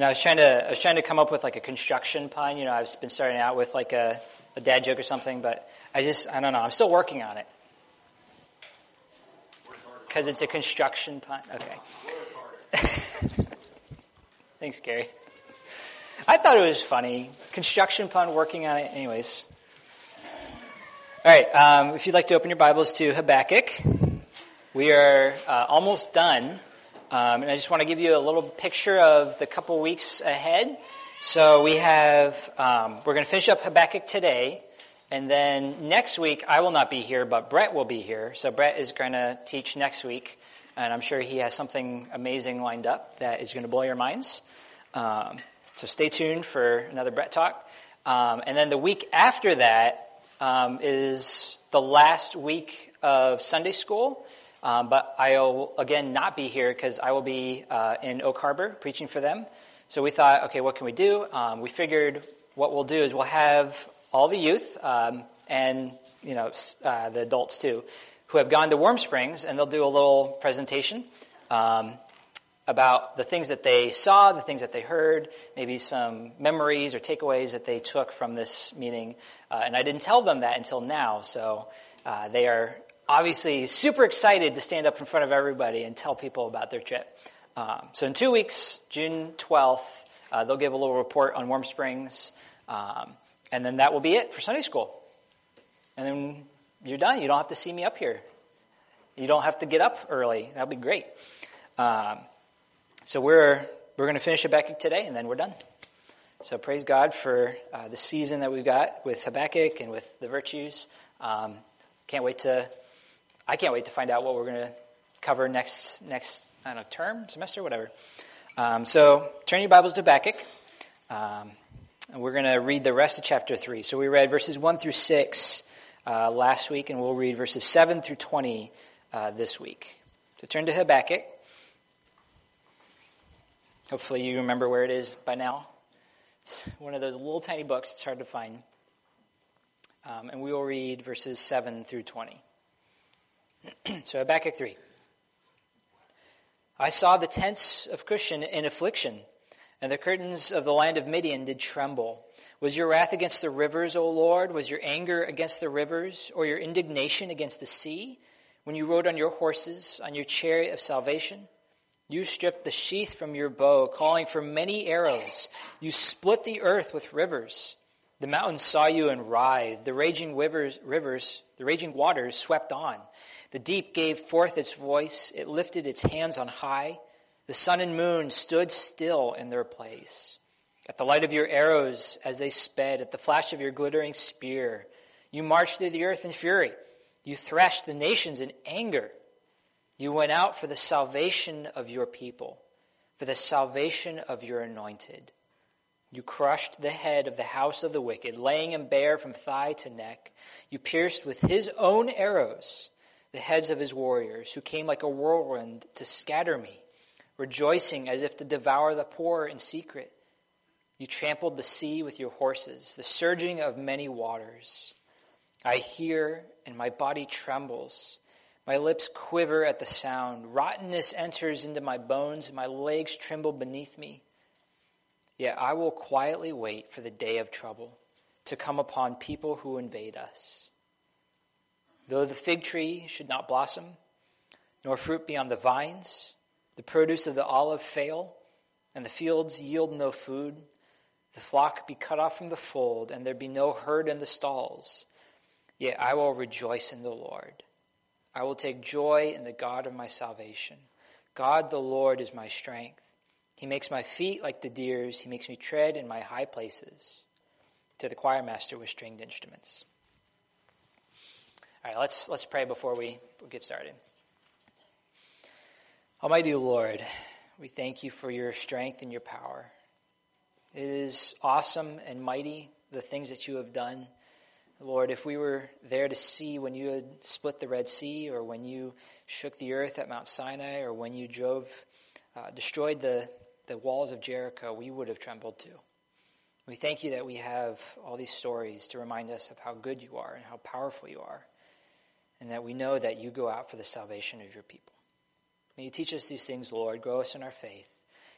You know, I was trying to I was trying to come up with like a construction pun. You know, I've been starting out with like a, a dad joke or something, but I just I don't know. I'm still working on it because it's a construction pun. Okay. Thanks, Gary. I thought it was funny. Construction pun, working on it. Anyways. All right. Um, if you'd like to open your Bibles to Habakkuk, we are uh, almost done. Um, and I just want to give you a little picture of the couple weeks ahead. So we have, um, we're going to finish up Habakkuk today. And then next week, I will not be here, but Brett will be here. So Brett is going to teach next week. And I'm sure he has something amazing lined up that is going to blow your minds. Um, so stay tuned for another Brett talk. Um, and then the week after that um, is the last week of Sunday school. Um, but I'll again not be here because I will be uh, in Oak Harbor preaching for them. So we thought, okay, what can we do? Um, we figured what we'll do is we'll have all the youth um, and you know uh, the adults too, who have gone to Warm Springs, and they'll do a little presentation um, about the things that they saw, the things that they heard, maybe some memories or takeaways that they took from this meeting. Uh, and I didn't tell them that until now, so uh, they are obviously super excited to stand up in front of everybody and tell people about their trip. Um, so in two weeks, June 12th, uh, they'll give a little report on Warm Springs, um, and then that will be it for Sunday school. And then you're done. You don't have to see me up here. You don't have to get up early. That'll be great. Um, so we're we're going to finish Habakkuk today, and then we're done. So praise God for uh, the season that we've got with Habakkuk and with the virtues. Um, can't wait to I can't wait to find out what we're going to cover next next I don't know term semester whatever. Um, so turn your Bibles to Habakkuk, um, and we're going to read the rest of chapter three. So we read verses one through six uh, last week, and we'll read verses seven through twenty uh, this week. So turn to Habakkuk. Hopefully you remember where it is by now. It's one of those little tiny books. It's hard to find. Um, and we will read verses 7 through 20. so Habakkuk 3. I saw the tents of Cushan in affliction, and the curtains of the land of Midian did tremble. Was your wrath against the rivers, O Lord? Was your anger against the rivers, or your indignation against the sea, when you rode on your horses, on your chariot of salvation? You stripped the sheath from your bow, calling for many arrows. You split the earth with rivers. The mountains saw you and writhed. The raging rivers, rivers, the raging waters swept on. The deep gave forth its voice. It lifted its hands on high. The sun and moon stood still in their place. At the light of your arrows as they sped, at the flash of your glittering spear, you marched through the earth in fury. You thrashed the nations in anger. You went out for the salvation of your people, for the salvation of your anointed. You crushed the head of the house of the wicked, laying him bare from thigh to neck. You pierced with his own arrows the heads of his warriors, who came like a whirlwind to scatter me, rejoicing as if to devour the poor in secret. You trampled the sea with your horses, the surging of many waters. I hear, and my body trembles. My lips quiver at the sound. Rottenness enters into my bones, and my legs tremble beneath me. Yet I will quietly wait for the day of trouble to come upon people who invade us. Though the fig tree should not blossom, nor fruit be on the vines, the produce of the olive fail, and the fields yield no food, the flock be cut off from the fold, and there be no herd in the stalls, yet I will rejoice in the Lord. I will take joy in the God of my salvation. God the Lord is my strength. He makes my feet like the deer's. He makes me tread in my high places. To the choir master with stringed instruments. All right, let's, let's pray before we get started. Almighty Lord, we thank you for your strength and your power. It is awesome and mighty, the things that you have done. Lord, if we were there to see when you had split the Red Sea, or when you shook the earth at Mount Sinai, or when you drove, uh, destroyed the, the walls of Jericho, we would have trembled too. We thank you that we have all these stories to remind us of how good you are and how powerful you are and that we know that you go out for the salvation of your people. May you teach us these things, Lord. Grow us in our faith.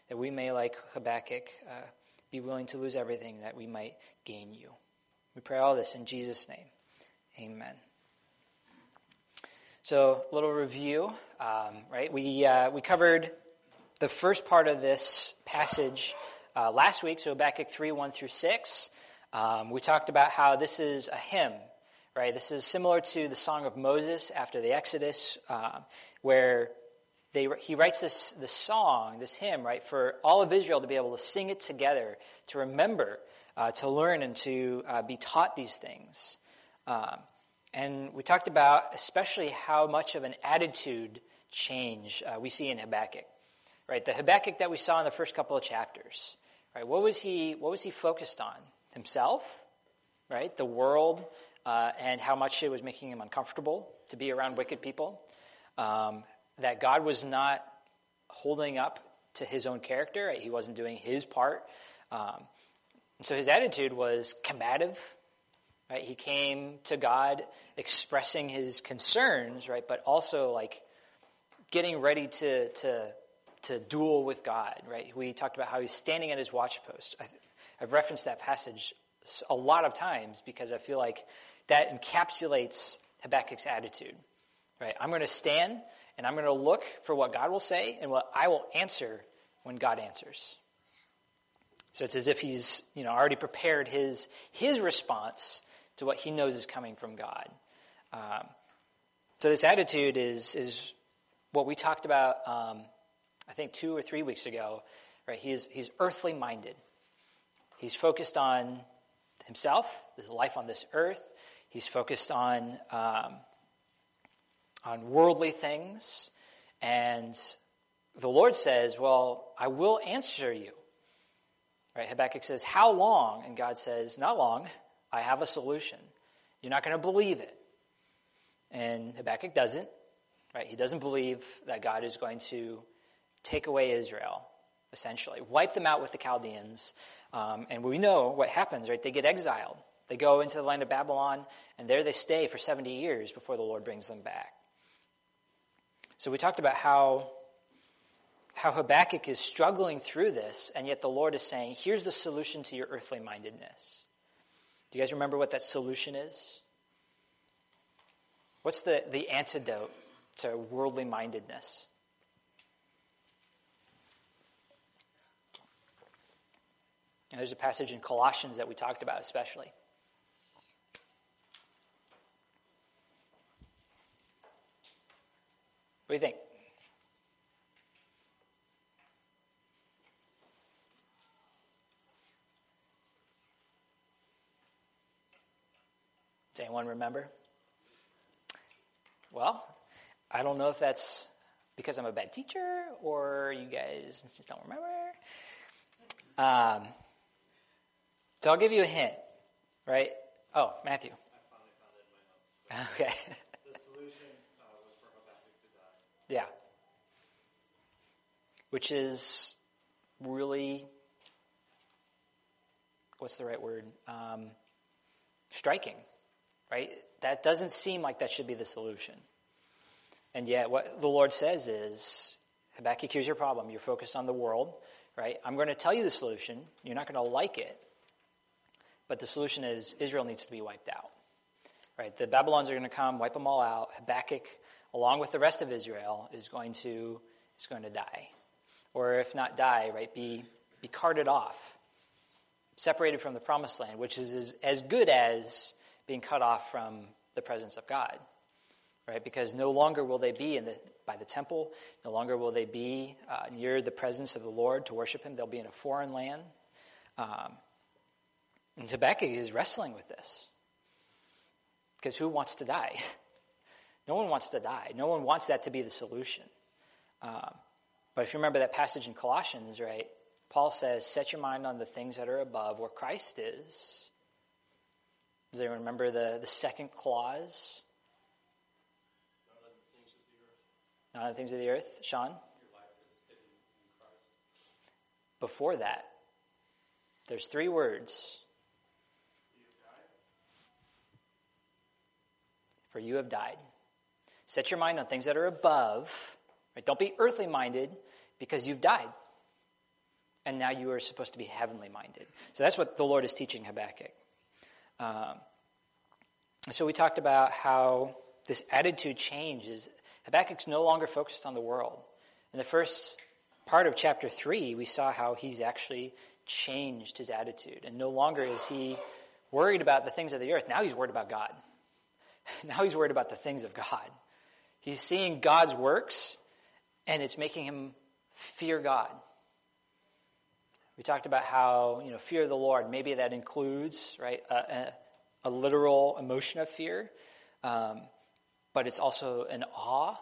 that we may, like Habakkuk, uh, be willing to lose everything that we might gain you. We pray all this in Jesus' name. Amen. So, little review, um, right? We, uh, we covered the first part of this passage uh, last week, so Habakkuk 3 1 through 6. Um, we talked about how this is a hymn, right? This is similar to the Song of Moses after the Exodus, uh, where they, he writes this, this song, this hymn, right, for all of Israel to be able to sing it together, to remember, uh, to learn, and to uh, be taught these things. Um, and we talked about especially how much of an attitude change uh, we see in Habakkuk, right? The Habakkuk that we saw in the first couple of chapters, right? What was he? What was he focused on? Himself, right? The world, uh, and how much it was making him uncomfortable to be around wicked people. Um, that God was not holding up to his own character. Right? He wasn't doing his part. Um, so his attitude was combative. Right? He came to God expressing his concerns, right? But also like getting ready to to to duel with God. Right? We talked about how he's standing at his watchpost. I, I've referenced that passage a lot of times because I feel like that encapsulates Habakkuk's attitude. Right? I'm going to stand and I'm going to look for what God will say and what I will answer when God answers. So it's as if he's, you know, already prepared his, his response to what he knows is coming from God. Um, so this attitude is, is what we talked about, um, I think two or three weeks ago, right? He's, he's earthly minded. He's focused on himself, his life on this earth. He's focused on, um, on worldly things. And the Lord says, Well, I will answer you. Right? Habakkuk says, How long? And God says, Not long. I have a solution. You're not going to believe it. And Habakkuk doesn't. Right? He doesn't believe that God is going to take away Israel, essentially, wipe them out with the Chaldeans. Um, and we know what happens, right? They get exiled. They go into the land of Babylon, and there they stay for 70 years before the Lord brings them back. So we talked about how, how Habakkuk is struggling through this, and yet the Lord is saying, here's the solution to your earthly mindedness. Do you guys remember what that solution is? What's the, the antidote to worldly mindedness? And there's a passage in Colossians that we talked about especially. What do you think? Does anyone remember? Well, I don't know if that's because I'm a bad teacher or you guys just don't remember. Um, so I'll give you a hint, right? Oh, Matthew. Okay. Yeah. Which is really, what's the right word? Um, striking, right? That doesn't seem like that should be the solution. And yet, what the Lord says is, Habakkuk, here's your problem. You're focused on the world, right? I'm going to tell you the solution. You're not going to like it. But the solution is Israel needs to be wiped out. Right? The Babylons are going to come, wipe them all out. Habakkuk along with the rest of Israel, is going to, is going to die. Or if not die, right, be, be carted off, separated from the promised land, which is as, as good as being cut off from the presence of God. Right? Because no longer will they be in the, by the temple, no longer will they be uh, near the presence of the Lord to worship Him. They'll be in a foreign land. Um, and Habakkuk is wrestling with this. Because who wants to die? No one wants to die. No one wants that to be the solution. Um, but if you remember that passage in Colossians, right, Paul says, set your mind on the things that are above where Christ is. Does anyone remember the, the second clause? Not on the things of the earth. Sean? Before that, there's three words. For you have died. Set your mind on things that are above. Right? Don't be earthly minded because you've died. and now you are supposed to be heavenly minded. So that's what the Lord is teaching Habakkuk. Um, so we talked about how this attitude change is Habakkuk's no longer focused on the world. In the first part of chapter 3, we saw how he's actually changed his attitude. And no longer is he worried about the things of the earth. Now he's worried about God. Now he's worried about the things of God. He's seeing God's works, and it's making him fear God. We talked about how, you know, fear of the Lord, maybe that includes, right, a, a, a literal emotion of fear, um, but it's also an awe,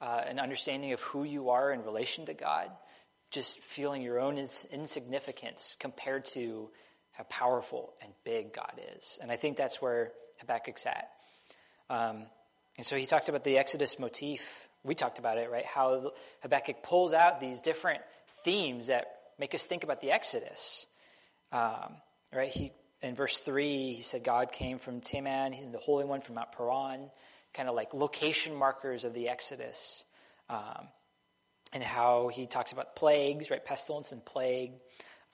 uh, an understanding of who you are in relation to God, just feeling your own ins- insignificance compared to how powerful and big God is. And I think that's where Habakkuk's at. Um, and so he talked about the Exodus motif. We talked about it, right? How Habakkuk pulls out these different themes that make us think about the Exodus. Um, right? He in verse three, he said God came from Teman, the Holy One from Mount Paran, kind of like location markers of the Exodus, um, and how he talks about plagues, right? Pestilence and plague.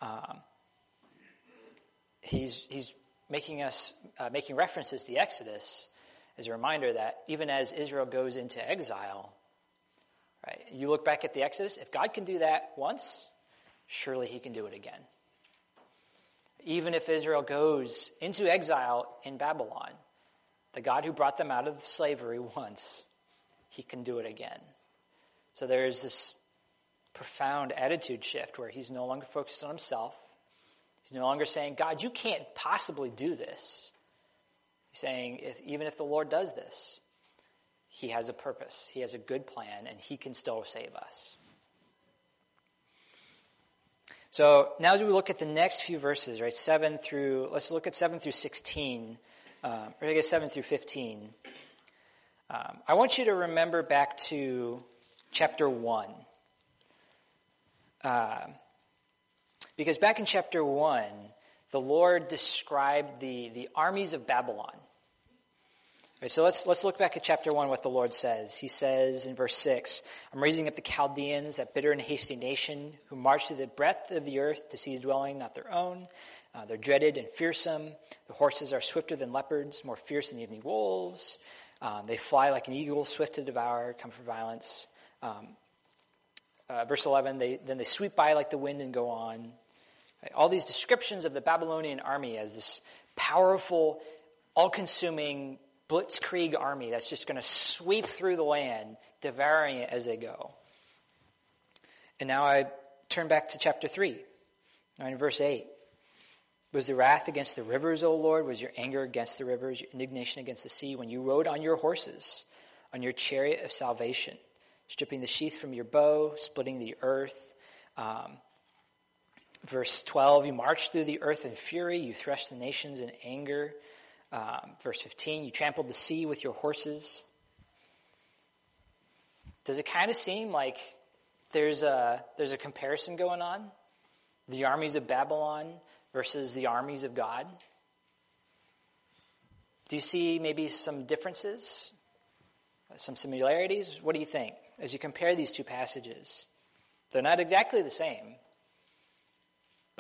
Um, he's he's making us uh, making references to the Exodus as a reminder that even as Israel goes into exile, right? You look back at the Exodus. If God can do that once, surely He can do it again. Even if Israel goes into exile in Babylon, the God who brought them out of slavery once, He can do it again. So there is this profound attitude shift where He's no longer focused on Himself He's no longer saying, God, you can't possibly do this. He's saying, if, even if the Lord does this, he has a purpose, he has a good plan, and he can still save us. So now as we look at the next few verses, right, 7 through, let's look at 7 through 16, um, or I guess 7 through 15. Um, I want you to remember back to chapter 1. Uh, because back in chapter 1, the Lord described the, the armies of Babylon. Right, so let's, let's look back at chapter 1, what the Lord says. He says in verse 6, I'm raising up the Chaldeans, that bitter and hasty nation, who march through the breadth of the earth to seize dwelling not their own. Uh, they're dreaded and fearsome. The horses are swifter than leopards, more fierce than evening wolves. Um, they fly like an eagle, swift to devour, come for violence. Um, uh, verse 11, they, then they sweep by like the wind and go on. All these descriptions of the Babylonian army as this powerful, all-consuming blitzkrieg army that's just going to sweep through the land, devouring it as they go. And now I turn back to chapter 3, in verse 8. Was the wrath against the rivers, O Lord? Was your anger against the rivers, your indignation against the sea, when you rode on your horses, on your chariot of salvation, stripping the sheath from your bow, splitting the earth, um, Verse 12, you marched through the earth in fury, you threshed the nations in anger. Um, verse 15, you trampled the sea with your horses. Does it kind of seem like there's a, there's a comparison going on? The armies of Babylon versus the armies of God? Do you see maybe some differences? Some similarities? What do you think as you compare these two passages? They're not exactly the same,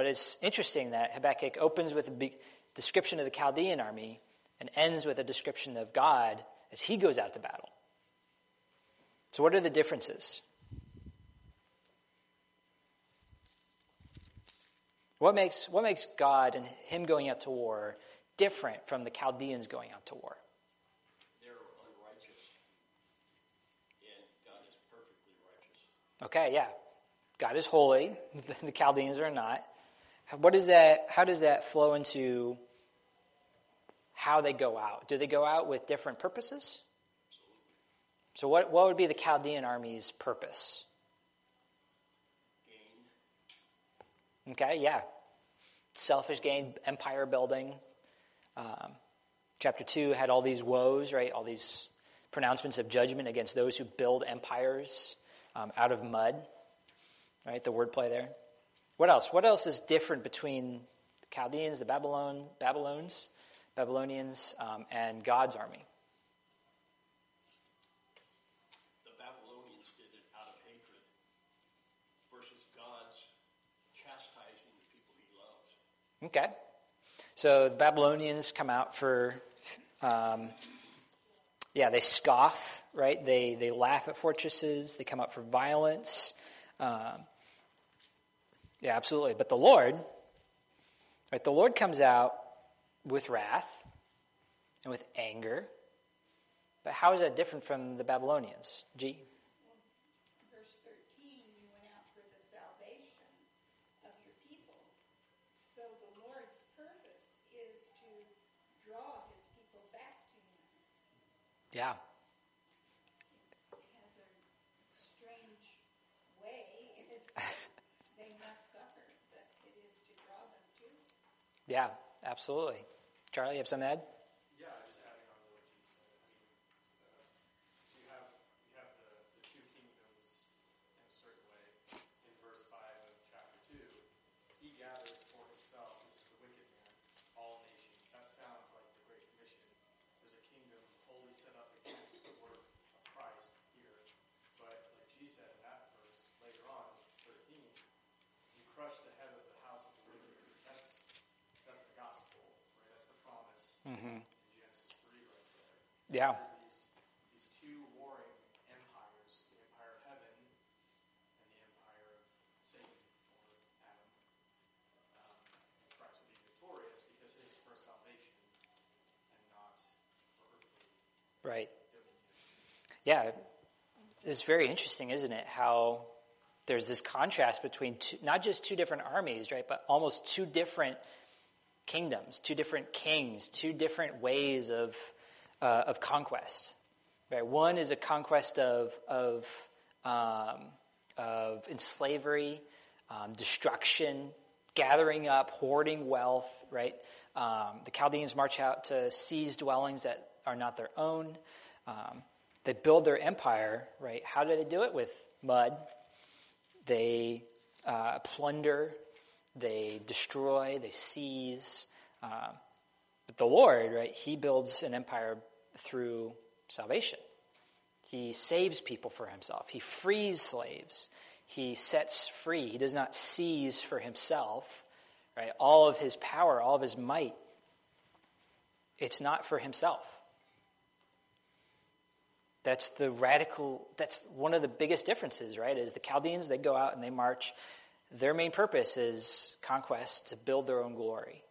but it's interesting that Habakkuk opens with a description of the Chaldean army and ends with a description of God as he goes out to battle. So, what are the differences? What makes, what makes God and him going out to war different from the Chaldeans going out to war? They're unrighteous, and God is perfectly righteous. Okay, yeah. God is holy, the Chaldeans are not. What is that, how does that flow into how they go out? Do they go out with different purposes? So what, what would be the Chaldean army's purpose? Gain. Okay, yeah. Selfish gain, empire building. Um, chapter 2 had all these woes, right? All these pronouncements of judgment against those who build empires um, out of mud, right? The wordplay there. What else? What else is different between the Chaldeans, the Babylon, Babylons, Babylonians, um, and God's army? The Babylonians did it out of hatred versus God's chastising the people he loves. Okay. So the Babylonians come out for, um, yeah, they scoff, right? They, they laugh at fortresses. They come out for violence. Um, yeah, absolutely. But the Lord, right, the Lord comes out with wrath and with anger. But how is that different from the Babylonians? G. Verse 13, you went out for the salvation of your people. So the Lord's purpose is to draw his people back to him. Yeah. It has a strange way. they must suffer, but it is to draw them to. Yeah, absolutely. Charlie, you have some to add? Yeah, just adding on to what you said. I mean, uh, so you have you have the, the two kingdoms in a certain way. In verse five of chapter two, he gathers for himself. This is the wicked man, all nations. That sounds like the Great Commission. There's a kingdom wholly set up against the work of Christ here. But like G said in that verse later on, thirteen, you crush the head of the house of the wicked. That's that's the gospel, right? That's the promise. Mm-hmm. in Genesis 3 right there. Yeah. There's these, these two warring empires, the empire of heaven and the empire of Satan or Adam. Um, and Christ will be victorious because his is for salvation and not Mm-hmm. for earthly Right. Yeah. It's very interesting, isn't it? How there's this contrast between two, not just two different armies, right, but almost two different kingdoms, two different kings, two different ways of uh, of conquest. Right. One is a conquest of of um, of enslavery, um, destruction, gathering up, hoarding wealth. Right. Um, the Chaldeans march out to seize dwellings that are not their own. Um, they build their empire. Right. How do they do it? With mud. They uh, plunder, they destroy, they seize. Uh, but the Lord, right, He builds an empire through salvation. He saves people for Himself. He frees slaves. He sets free. He does not seize for Himself, right? All of His power, all of His might. It's not for Himself. That's the radical, that's one of the biggest differences, right? Is the Chaldeans, they go out and they march. Their main purpose is conquest to build their own glory.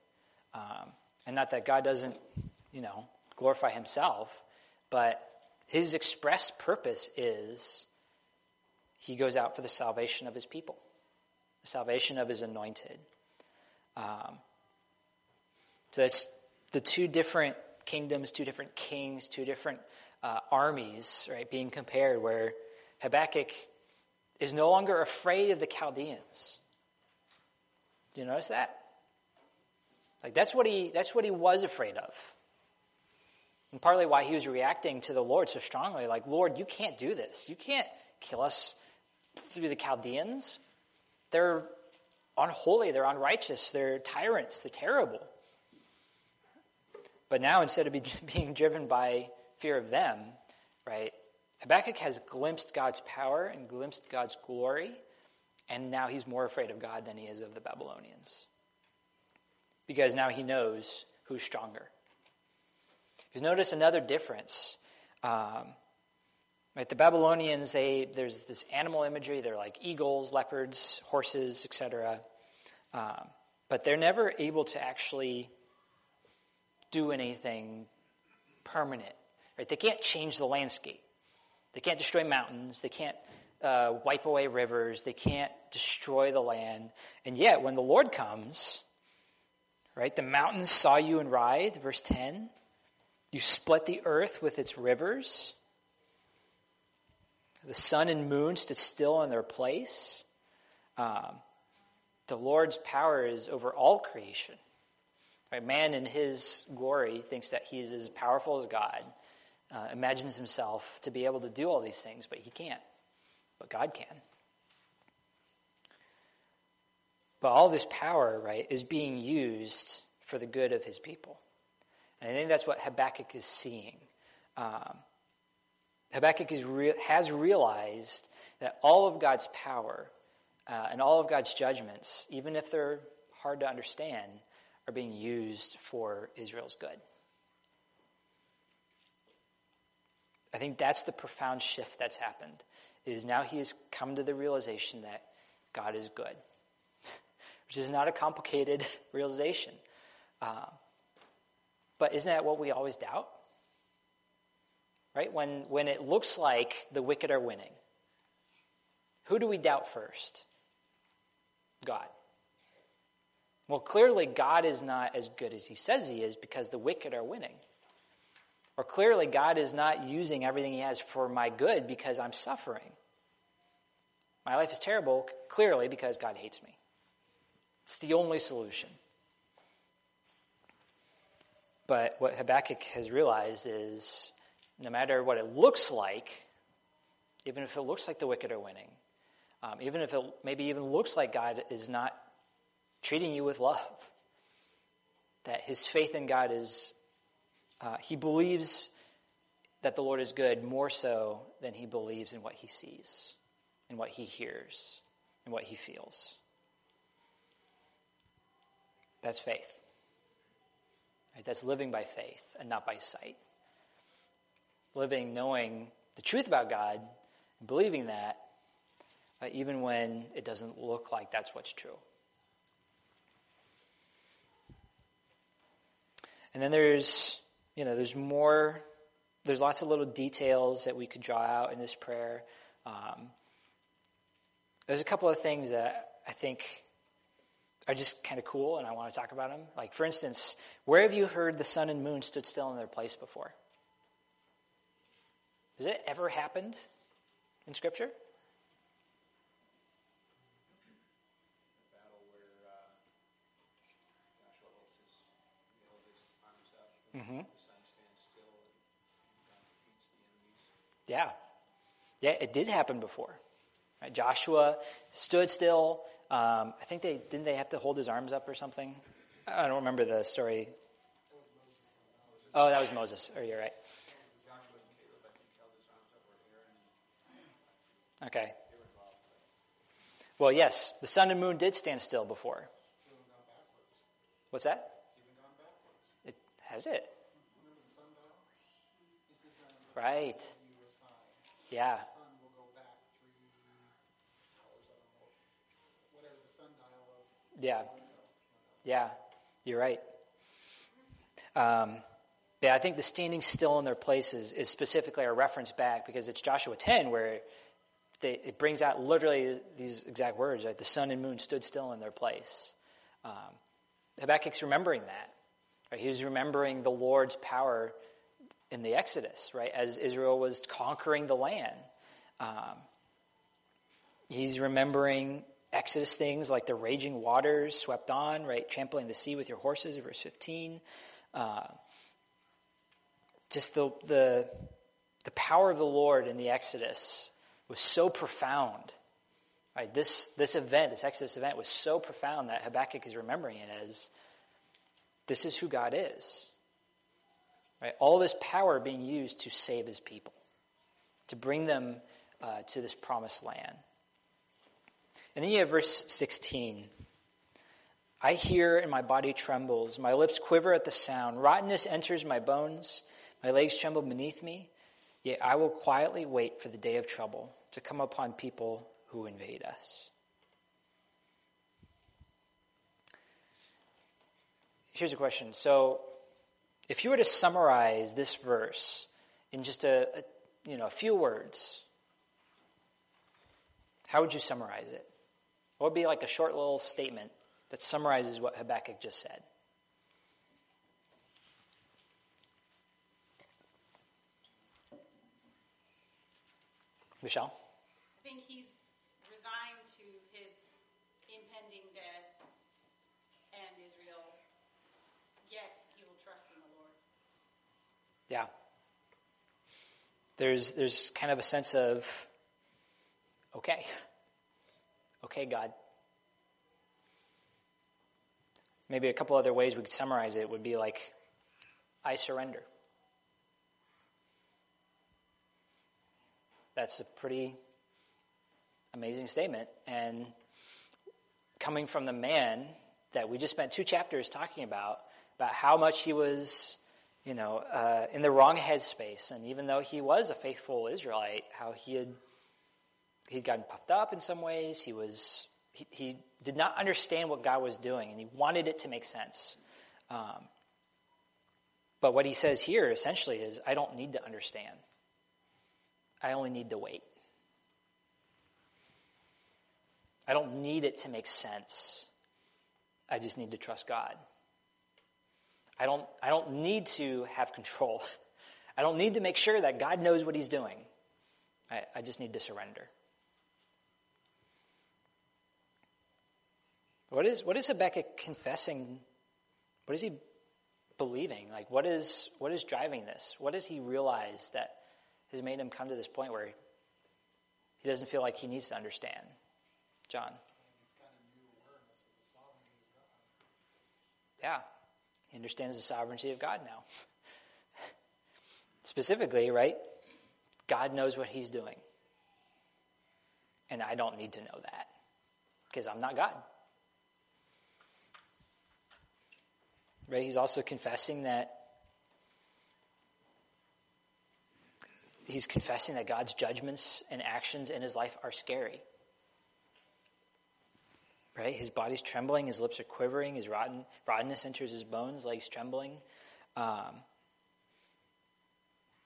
Um, and not that God doesn't, you know, glorify himself, but his express purpose is he goes out for the salvation of his people, the salvation of his anointed. Um, so it's the two different kingdoms, two different kings, two different uh, armies, right, being compared, where Habakkuk is no longer afraid of the Chaldeans. Do you notice that? Like that's what he that's what he was afraid of. And partly why he was reacting to the Lord so strongly, like, Lord, you can't do this. You can't kill us through the Chaldeans. They're unholy, they're unrighteous, they're tyrants, they're terrible. But now instead of be, being driven by fear of them, right? Habakkuk has glimpsed God's power and glimpsed God's glory, and now he's more afraid of God than he is of the Babylonians. Because now he knows who's stronger. Because notice another difference. Um, right, the Babylonians, they there's this animal imagery. They're like eagles, leopards, horses, etc. Um, but they're never able to actually do anything permanent. Right? They can't change the landscape. They can't destroy mountains. They can't uh, wipe away rivers. They can't destroy the land. And yet, when the Lord comes, right, the mountains saw you and writhed, verse 10. You split the earth with its rivers. The sun and moon stood still in their place. Um, the Lord's power is over all creation. Right? Man in his glory thinks that he is as powerful as God, uh, imagines himself to be able to do all these things, but he can't. But God can. But all this power, right, is being used for the good of his people. And I think that's what Habakkuk is seeing. Um, Habakkuk re- has realized that all of God's power uh, and all of God's judgments, even if they're hard to understand, are being used for Israel's good. I think that's the profound shift that's happened. Is now he has come to the realization that God is good, which is not a complicated realization. Uh, but isn't that what we always doubt? Right? When, when it looks like the wicked are winning, who do we doubt first? God. Well, clearly, God is not as good as he says he is because the wicked are winning. Or clearly, God is not using everything He has for my good because I'm suffering. My life is terrible, clearly, because God hates me. It's the only solution. But what Habakkuk has realized is no matter what it looks like, even if it looks like the wicked are winning, um, even if it maybe even looks like God is not treating you with love, that his faith in God is uh, he believes that the Lord is good more so than he believes in what he sees, in what he hears, in what he feels. That's faith. Right? That's living by faith and not by sight. Living knowing the truth about God, and believing that, uh, even when it doesn't look like that's what's true. And then there's you know, there's more, there's lots of little details that we could draw out in this prayer. Um, there's a couple of things that I think are just kind of cool, and I want to talk about them. Like, for instance, where have you heard the sun and moon stood still in their place before? Has it ever happened in Scripture? Mm-hmm. Yeah. Yeah, it did happen before. Right? Joshua stood still. Um, I think they didn't they have to hold his arms up or something. I don't remember the story. Oh, that was Moses. Oh, you're right. Okay. Well, yes, the sun and moon did stand still before. What's that? It has it. Right. Yeah. Yeah. Yeah. You're right. Um, yeah, I think the standing still in their places is specifically a reference back because it's Joshua 10 where they, it brings out literally these exact words, right? The sun and moon stood still in their place. Um, Habakkuk's remembering that. Right? He was remembering the Lord's power in the Exodus, right, as Israel was conquering the land. Um, he's remembering Exodus things like the raging waters swept on, right, trampling the sea with your horses, verse 15. Uh, just the, the, the power of the Lord in the Exodus was so profound. Right, this, this event, this Exodus event, was so profound that Habakkuk is remembering it as this is who God is. Right? All this power being used to save his people, to bring them uh, to this promised land. And then you have verse 16. I hear and my body trembles. My lips quiver at the sound. Rottenness enters my bones. My legs tremble beneath me. Yet I will quietly wait for the day of trouble to come upon people who invade us. Here's a question. So, if you were to summarize this verse in just a, a, you know a few words, how would you summarize it? What would be like a short little statement that summarizes what Habakkuk just said? Michelle? I think he's resigned to his impending death and Israel, yet he will trust in the Lord. Yeah. There's there's kind of a sense of okay. Okay, God. Maybe a couple other ways we could summarize it would be like I surrender. That's a pretty amazing statement. And coming from the man that we just spent two chapters talking about, about how much he was, you know, uh, in the wrong headspace. And even though he was a faithful Israelite, how he had, he'd gotten puffed up in some ways. He was, he, he did not understand what God was doing and he wanted it to make sense. Um, but what he says here essentially is, I don't need to understand. I only need to wait. I don't need it to make sense. I just need to trust God. I don't, I don't need to have control. I don't need to make sure that God knows what he's doing. I, I just need to surrender. What is, what is Habakkuk confessing? What is he believing? Like, what is, what is driving this? What does he realize that has made him come to this point where he doesn't feel like he needs to understand? John. Yeah, he understands the sovereignty of God now. Specifically, right? God knows what he's doing. And I don't need to know that because I'm not God. Right? He's also confessing that he's confessing that God's judgments and actions in his life are scary. Right? His body's trembling, his lips are quivering, his rotten, rottenness enters his bones, legs trembling. Um,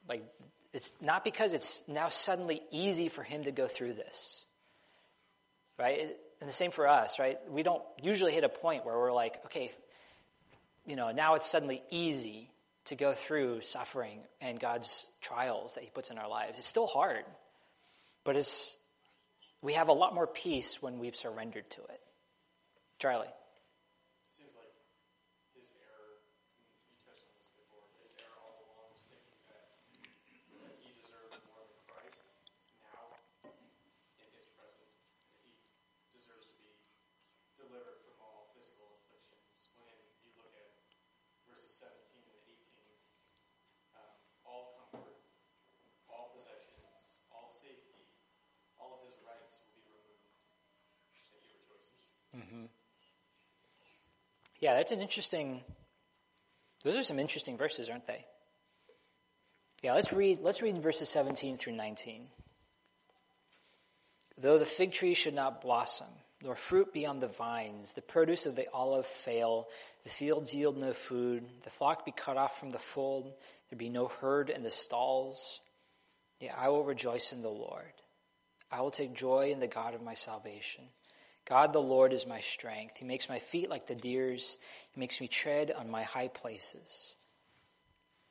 like, it's not because it's now suddenly easy for him to go through this. Right? And the same for us, right? We don't usually hit a point where we're like, okay, you know, now it's suddenly easy to go through suffering and God's trials that He puts in our lives. It's still hard, but it's, we have a lot more peace when we've surrendered to it. Charlie. seems like his error, you touched on this before, his error all along was thinking that, that he deserved more than Christ now in his present, that he deserves to be delivered from all physical afflictions. When you look at verses 17 and 18, um, all comfort, all possessions, all safety, all of his rights will be removed if he rejoices. Mm-hmm. Yeah, that's an interesting. Those are some interesting verses, aren't they? Yeah, let's read. Let's read verses 17 through 19. Though the fig tree should not blossom, nor fruit be on the vines, the produce of the olive fail, the fields yield no food, the flock be cut off from the fold, there be no herd in the stalls, yet I will rejoice in the Lord. I will take joy in the God of my salvation. God the Lord is my strength. He makes my feet like the deer's. He makes me tread on my high places.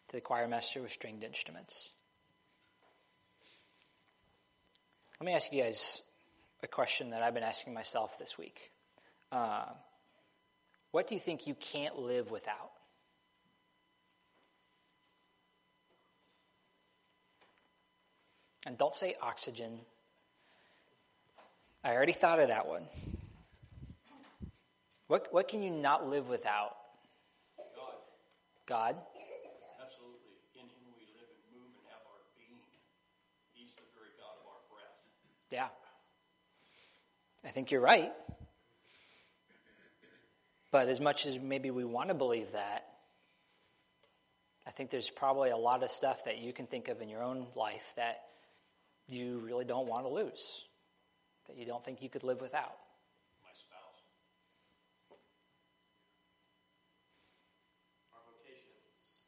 To the choir master with stringed instruments. Let me ask you guys a question that I've been asking myself this week. Uh, what do you think you can't live without? And don't say oxygen. I already thought of that one. What, what can you not live without? God, God? absolutely. In Him we live and move and have our being. He's the very God of our breath. Yeah. I think you're right. But as much as maybe we want to believe that, I think there's probably a lot of stuff that you can think of in your own life that you really don't want to lose, that you don't think you could live without. My spouse. our vocations,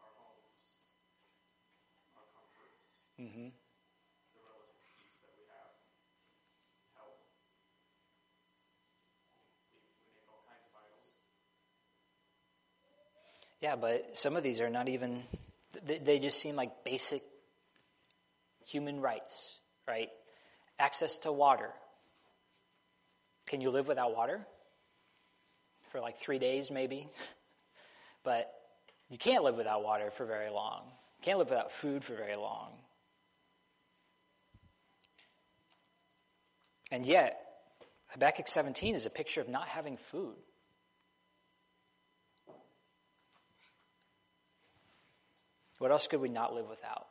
our homes, our comforts, Mm-hmm. the relative peace that we have, health. We, we make all kinds of idols. Yeah, but some of these are not even, they, they just seem like basic human rights, right? Access to water. Can you live without water? For like three days, maybe? But you can't live without water for very long. You can't live without food for very long. And yet, Habakkuk 17 is a picture of not having food. What else could we not live without?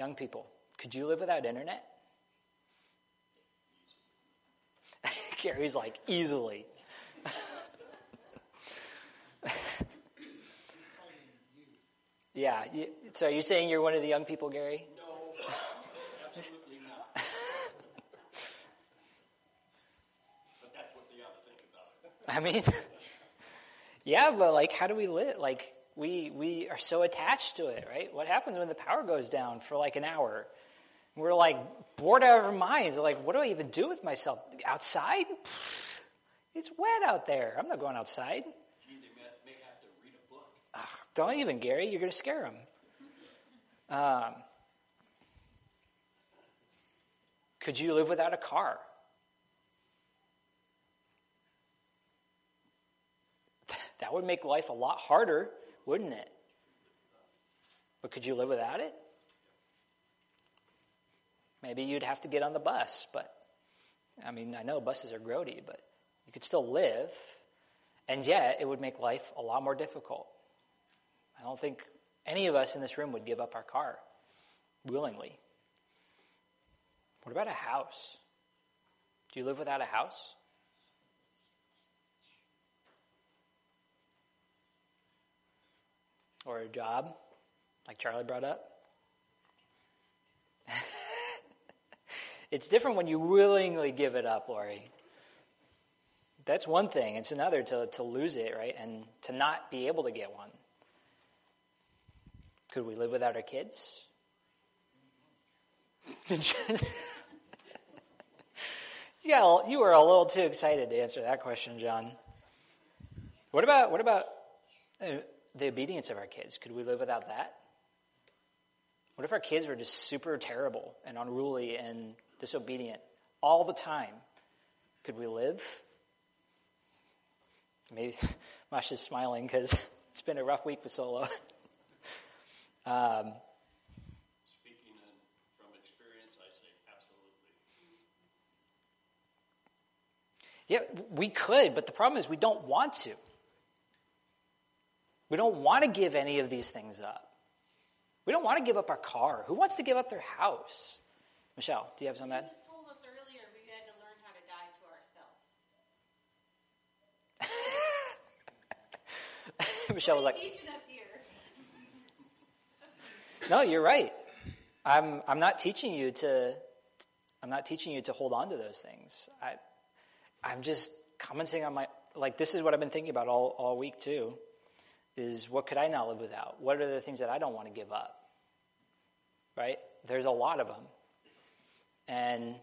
Young people, could you live without internet? Carrie's like, easily. yeah. So are you saying you're one of the young people, Gary? No, absolutely not. but that's what think about. I mean, yeah, but like, how do we live? Like, we we are so attached to it, right? What happens when the power goes down for like an hour? We're like bored out of our minds. Like, what do I even do with myself? Outside? It's wet out there. I'm not going outside. They may, have to read a book. Ugh, don't even, Gary. You're going to scare them. Um, could you live without a car? That would make life a lot harder, wouldn't it? But could you live without it? Maybe you'd have to get on the bus, but I mean, I know buses are grody, but you could still live, and yet it would make life a lot more difficult. I don't think any of us in this room would give up our car willingly. What about a house? Do you live without a house? Or a job, like Charlie brought up? it's different when you willingly give it up, Lori. That's one thing. It's another to, to lose it, right? And to not be able to get one. Could we live without our kids? yeah, you were a little too excited to answer that question, John. What about what about uh, the obedience of our kids? Could we live without that? What if our kids were just super terrible and unruly and disobedient all the time? Could we live? Maybe Masha's smiling because it's been a rough week for Solo. um, Speaking in, from experience, I say absolutely. yeah, we could, but the problem is we don't want to. We don't want to give any of these things up. We don't want to give up our car. Who wants to give up their house? Michelle, do you have something to add? You just told us earlier we had to learn how to die to ourselves. Michelle was like, teaching us here? No, you're right. I'm I'm not teaching you to I'm not teaching you to hold on to those things. I I'm just commenting on my like this is what I've been thinking about all, all week too. Is what could I not live without? What are the things that I don't want to give up? Right? There's a lot of them. And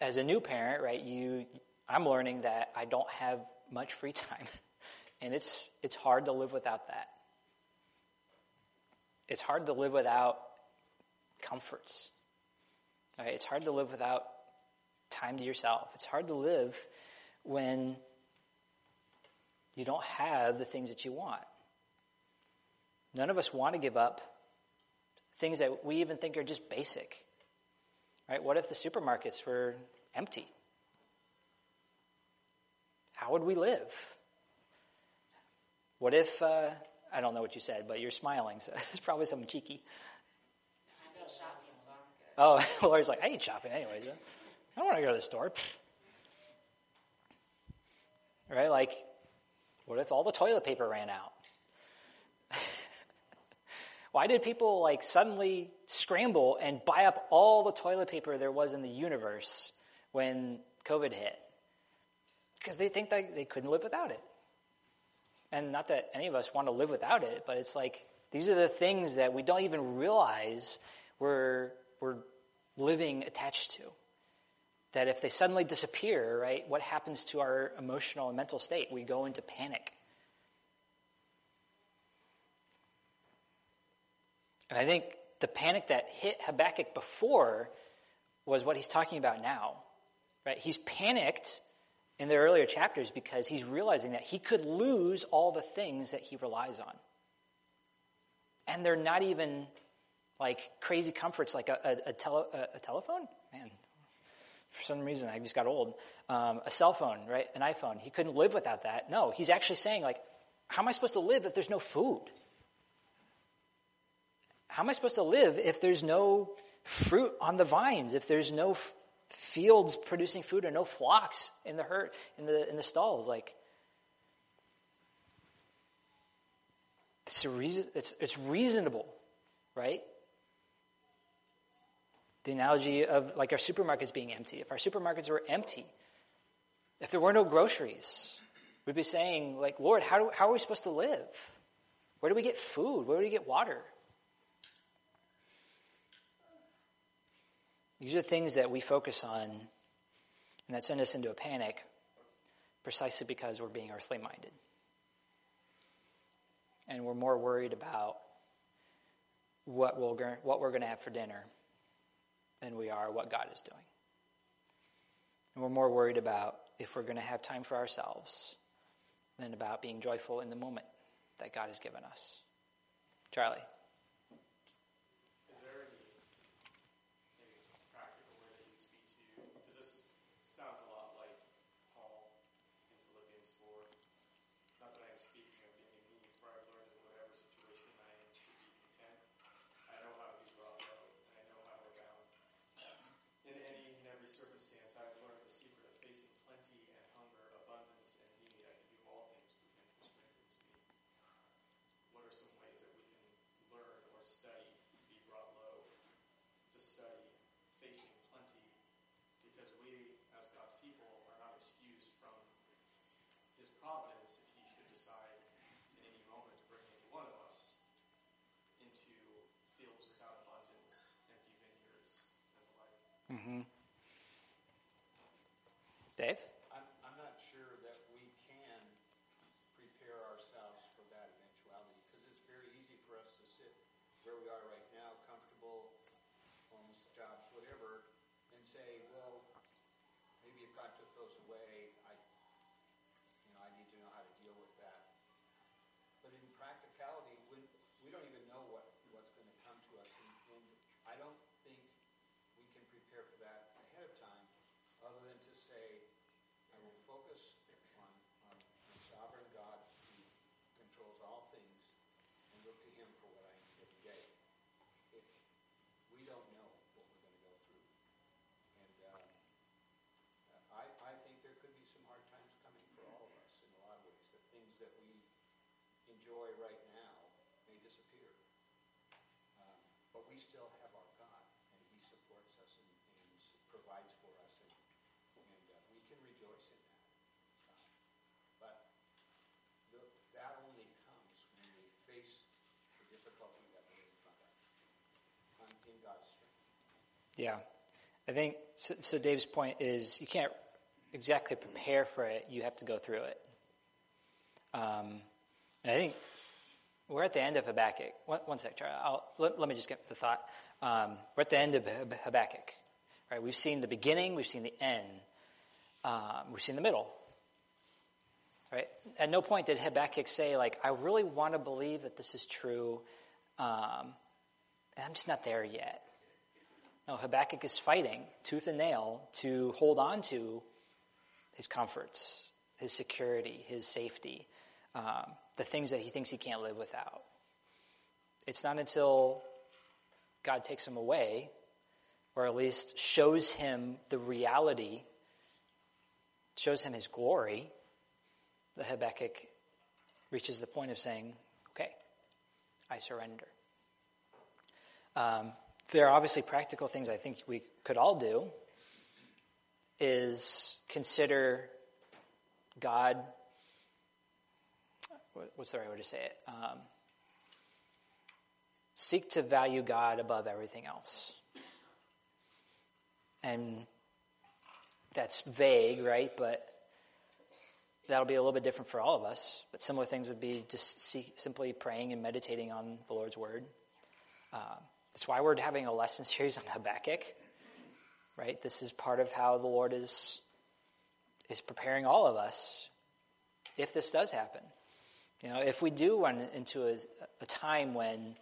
as a new parent, right, you I'm learning that I don't have much free time. And it's it's hard to live without that. It's hard to live without comforts. Right? It's hard to live without time to yourself. It's hard to live when you don't have the things that you want. None of us want to give up things that we even think are just basic. Right? What if the supermarkets were empty? How would we live? What if, uh, I don't know what you said, but you're smiling, so it's probably something cheeky. I go I'm. Oh, Laura's like, I ain't shopping anyways. I don't want to go to the store. Right? Like, what if all the toilet paper ran out? Why did people like suddenly scramble and buy up all the toilet paper there was in the universe when COVID hit? Because they think that they couldn't live without it. And not that any of us want to live without it, but it's like these are the things that we don't even realize we're, we're living attached to. That if they suddenly disappear, right, what happens to our emotional and mental state? We go into panic. And I think the panic that hit Habakkuk before was what he's talking about now. Right? He's panicked in the earlier chapters because he's realizing that he could lose all the things that he relies on. And they're not even like crazy comforts like a, a, a, tele, a, telephone. Man, for some reason I just got old. Um, a cell phone, right? An iPhone. He couldn't live without that. No, he's actually saying like, how am I supposed to live if there's no food? How am I supposed to live if there's no fruit on the vines? If there's no fields producing food or no flocks in the herd in the in the stalls? Like It's, a reason, it's, it's reasonable, right? The analogy of like our supermarkets being empty. If our supermarkets were empty, if there were no groceries, we'd be saying, like, Lord, how, do, how are we supposed to live? Where do we get food? Where do we get water? These are things that we focus on and that send us into a panic precisely because we're being earthly minded. And we're more worried about what, we'll, what we're going to have for dinner than we are what God is doing. And we're more worried about if we're going to have time for ourselves than about being joyful in the moment that God has given us. Charlie. Mm-hmm. Dave? I'm, I'm not sure that we can prepare ourselves for that eventuality because it's very easy for us to sit where we are right now, comfortable, homes, jobs, whatever, and say, well, maybe if God took those away, I, you know, I need to know how to deal with that. But in practicality, we, we don't even know what, what's going to come to us. And, and I don't prepare for that ahead of time, other than to say, I will focus on, on the sovereign God who controls all things and look to him for what I need every day. If we don't know what we're going to go through. And uh, I, I think there could be some hard times coming for all of us in a lot of ways. The things that we enjoy right now may disappear. Um, but we still have our provides for us, and, and uh, we can rejoice in that. Uh, but the, that only comes when we face the difficulty that we're in front of um, in God's strength. Yeah. I think, so, so Dave's point is you can't exactly prepare for it, you have to go through it. Um, and I think we're at the end of Habakkuk. One, one sec, Charlie. I'll, let, let, me just get the thought. Um, we're at the end of Habakkuk. Right? We've seen the beginning, we've seen the end, um, we've seen the middle. Right? At no point did Habakkuk say, like, I really want to believe that this is true, um, I'm just not there yet. No, Habakkuk is fighting tooth and nail to hold on to his comforts, his security, his safety, um, the things that he thinks he can't live without. It's not until God takes him away or at least shows him the reality, shows him his glory, that Habakkuk reaches the point of saying, okay, I surrender. Um, there are obviously practical things I think we could all do is consider God, what's the right way to say it? Um, seek to value God above everything else. And that's vague, right? But that'll be a little bit different for all of us. But similar things would be just see, simply praying and meditating on the Lord's Word. Uh, that's why we're having a lesson series on Habakkuk, right? This is part of how the Lord is is preparing all of us if this does happen. You know, if we do run into a, a time when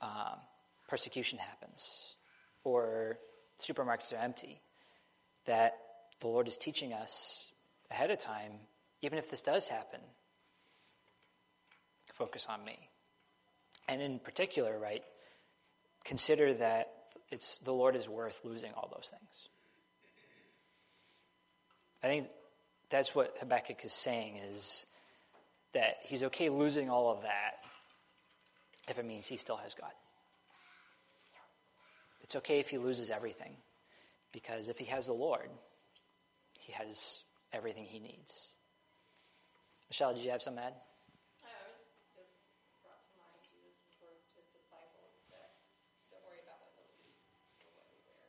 um, persecution happens, or supermarkets are empty, that the Lord is teaching us ahead of time, even if this does happen, focus on me. And in particular, right, consider that it's the Lord is worth losing all those things. I think that's what Habakkuk is saying is that he's okay losing all of that if it means he still has God. It's okay if he loses everything, because if he has the Lord, he has everything he needs. Michelle, did you have some add? I was just brought to mind Jesus' words to his disciples that don't worry about what they'll eat or what they wear.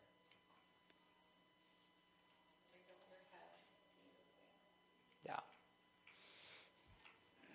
They don't wear head, any of those things. Yeah. Sean? I would, I very much agree with Dave. In my own experience, I would labor and study and study and study for years. None of it prepared me for the head trauma. None of it. What helped me through it is people continuing to hear God's word preached and those reminders, as you said, to, to trust, to trust, to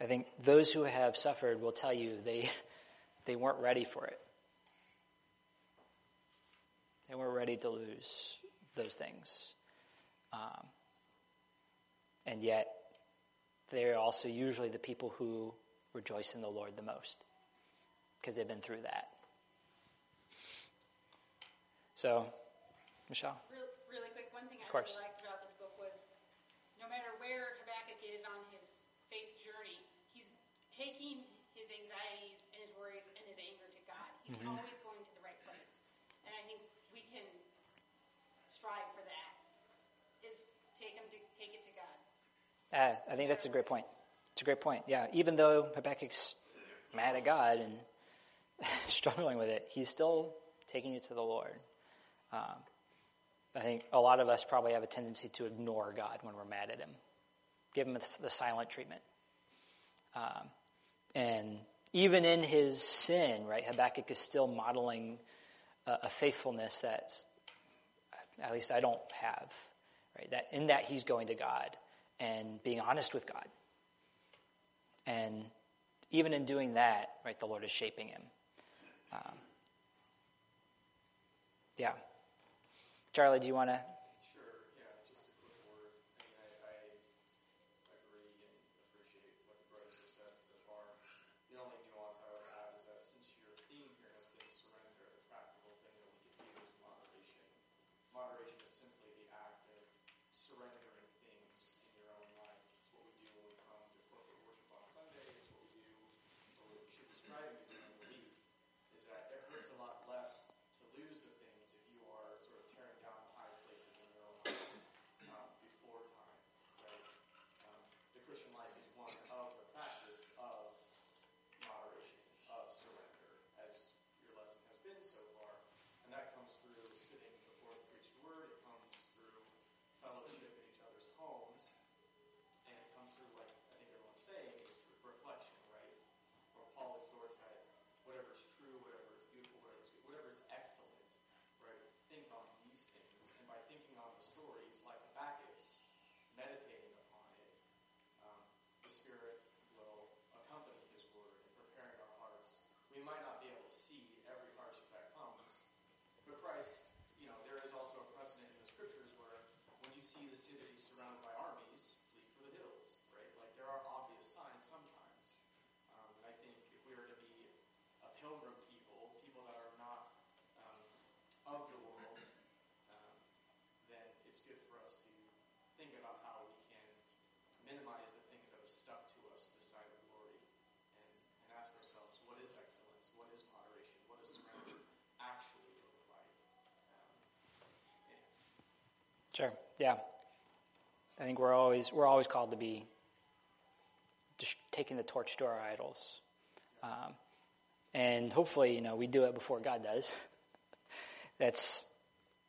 I think those who have suffered will tell you they, they weren't ready for it. They weren't ready to lose those things. Um, and yet, they're also usually the people who rejoice in the Lord the most because they've been through that. So, Michelle? Real, really quick, one thing I Of course. really liked about this book was no matter where Habakkuk is on his faith journey, he's taking his anxieties and his worries and his anger to God. He's Mhm. always going to the right place. And I think we can strive for that. Is take him to take it to God. Uh, I think that's a great point. It's a great point. Yeah, even though Habakkuk's mad at God and struggling with it, he's still taking it to the Lord. Um, I think a lot of us probably have a tendency to ignore God when we're mad at Him, give Him the, the silent treatment. Um, and even in his sin, right, Habakkuk is still modeling a, a faithfulness that's, at least I don't have, right? That in that he's going to God and being honest with God. And even in doing that, right, the Lord is shaping him. Um, yeah. Charlie, do you want to? Sure. Yeah. I think we're always we're always called to be taking the torch to our idols, um, and hopefully, you know, we do it before God does. That's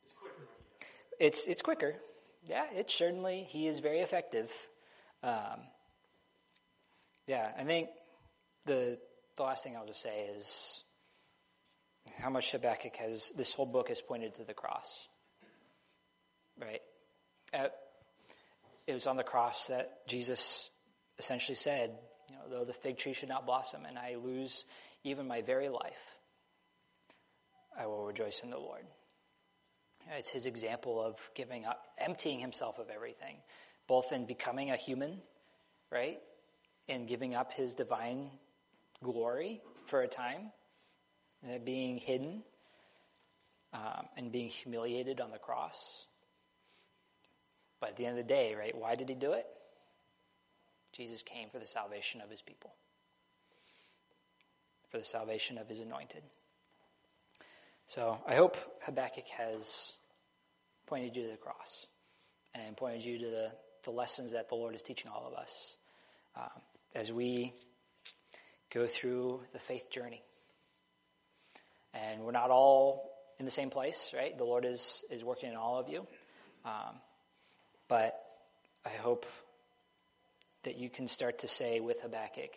It's quicker it's it's quicker. Yeah, it's certainly he is very effective. Um, yeah, I think the the last thing I'll just say is how much Habakkuk has this whole book has pointed to the cross. Right? Uh, it was on the cross that Jesus essentially said, you know, though the fig tree should not blossom and I lose even my very life, I will rejoice in the Lord. It's his example of giving up, emptying himself of everything, both in becoming a human, right, and giving up his divine glory for a time, uh, being hidden um, and being humiliated on the cross. But at the end of the day, right, why did he do it? Jesus came for the salvation of his people, for the salvation of his anointed. So I hope Habakkuk has pointed you to the cross and pointed you to the, the lessons that the Lord is teaching all of us um, as we go through the faith journey. And we're not all in the same place, right? The Lord is, is working in all of you. Um, but I hope that you can start to say with Habakkuk,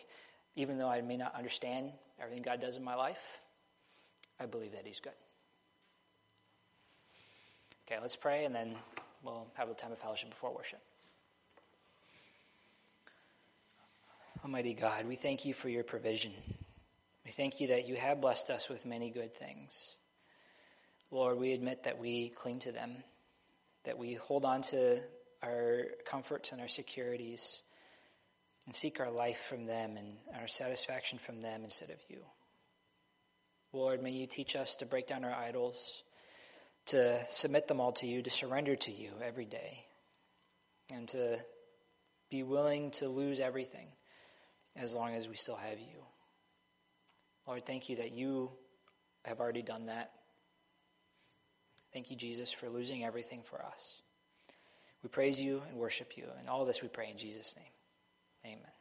even though I may not understand everything God does in my life, I believe that He's good. Okay, let's pray and then we'll have a time of fellowship before worship. Almighty God, we thank you for your provision. We thank you that you have blessed us with many good things. Lord, we admit that we cling to them, that we hold on to our comforts and our securities and seek our life from them and our satisfaction from them instead of you. Lord, may you teach us to break down our idols, to submit them all to you, to surrender to you every day, and to be willing to lose everything as long as we still have you. Lord, thank you that you have already done that. Thank you, Jesus, for losing everything for us. We praise you and worship you. And all this we pray in Jesus' name. Amen.